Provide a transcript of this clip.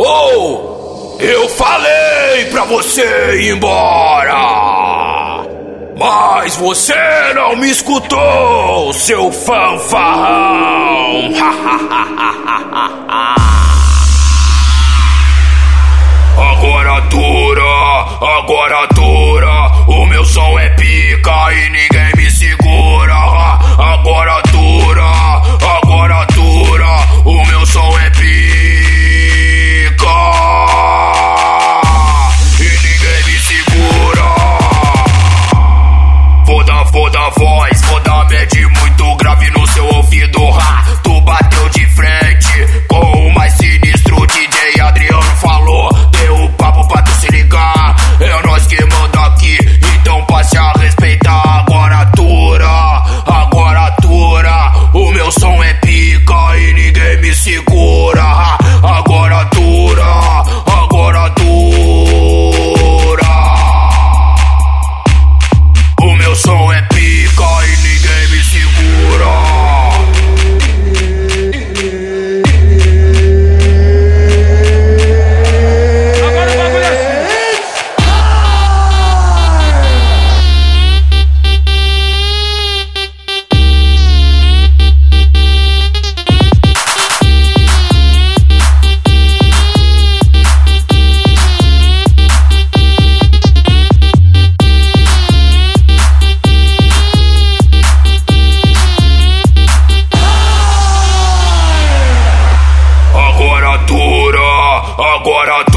Ou oh, eu falei pra você ir embora! Mas você não me escutou, seu fanfarrão! agora dura, agora dura, o meu som é pica e ninguém me segura. voz, vou dar médio muito grave no seu ouvido. agora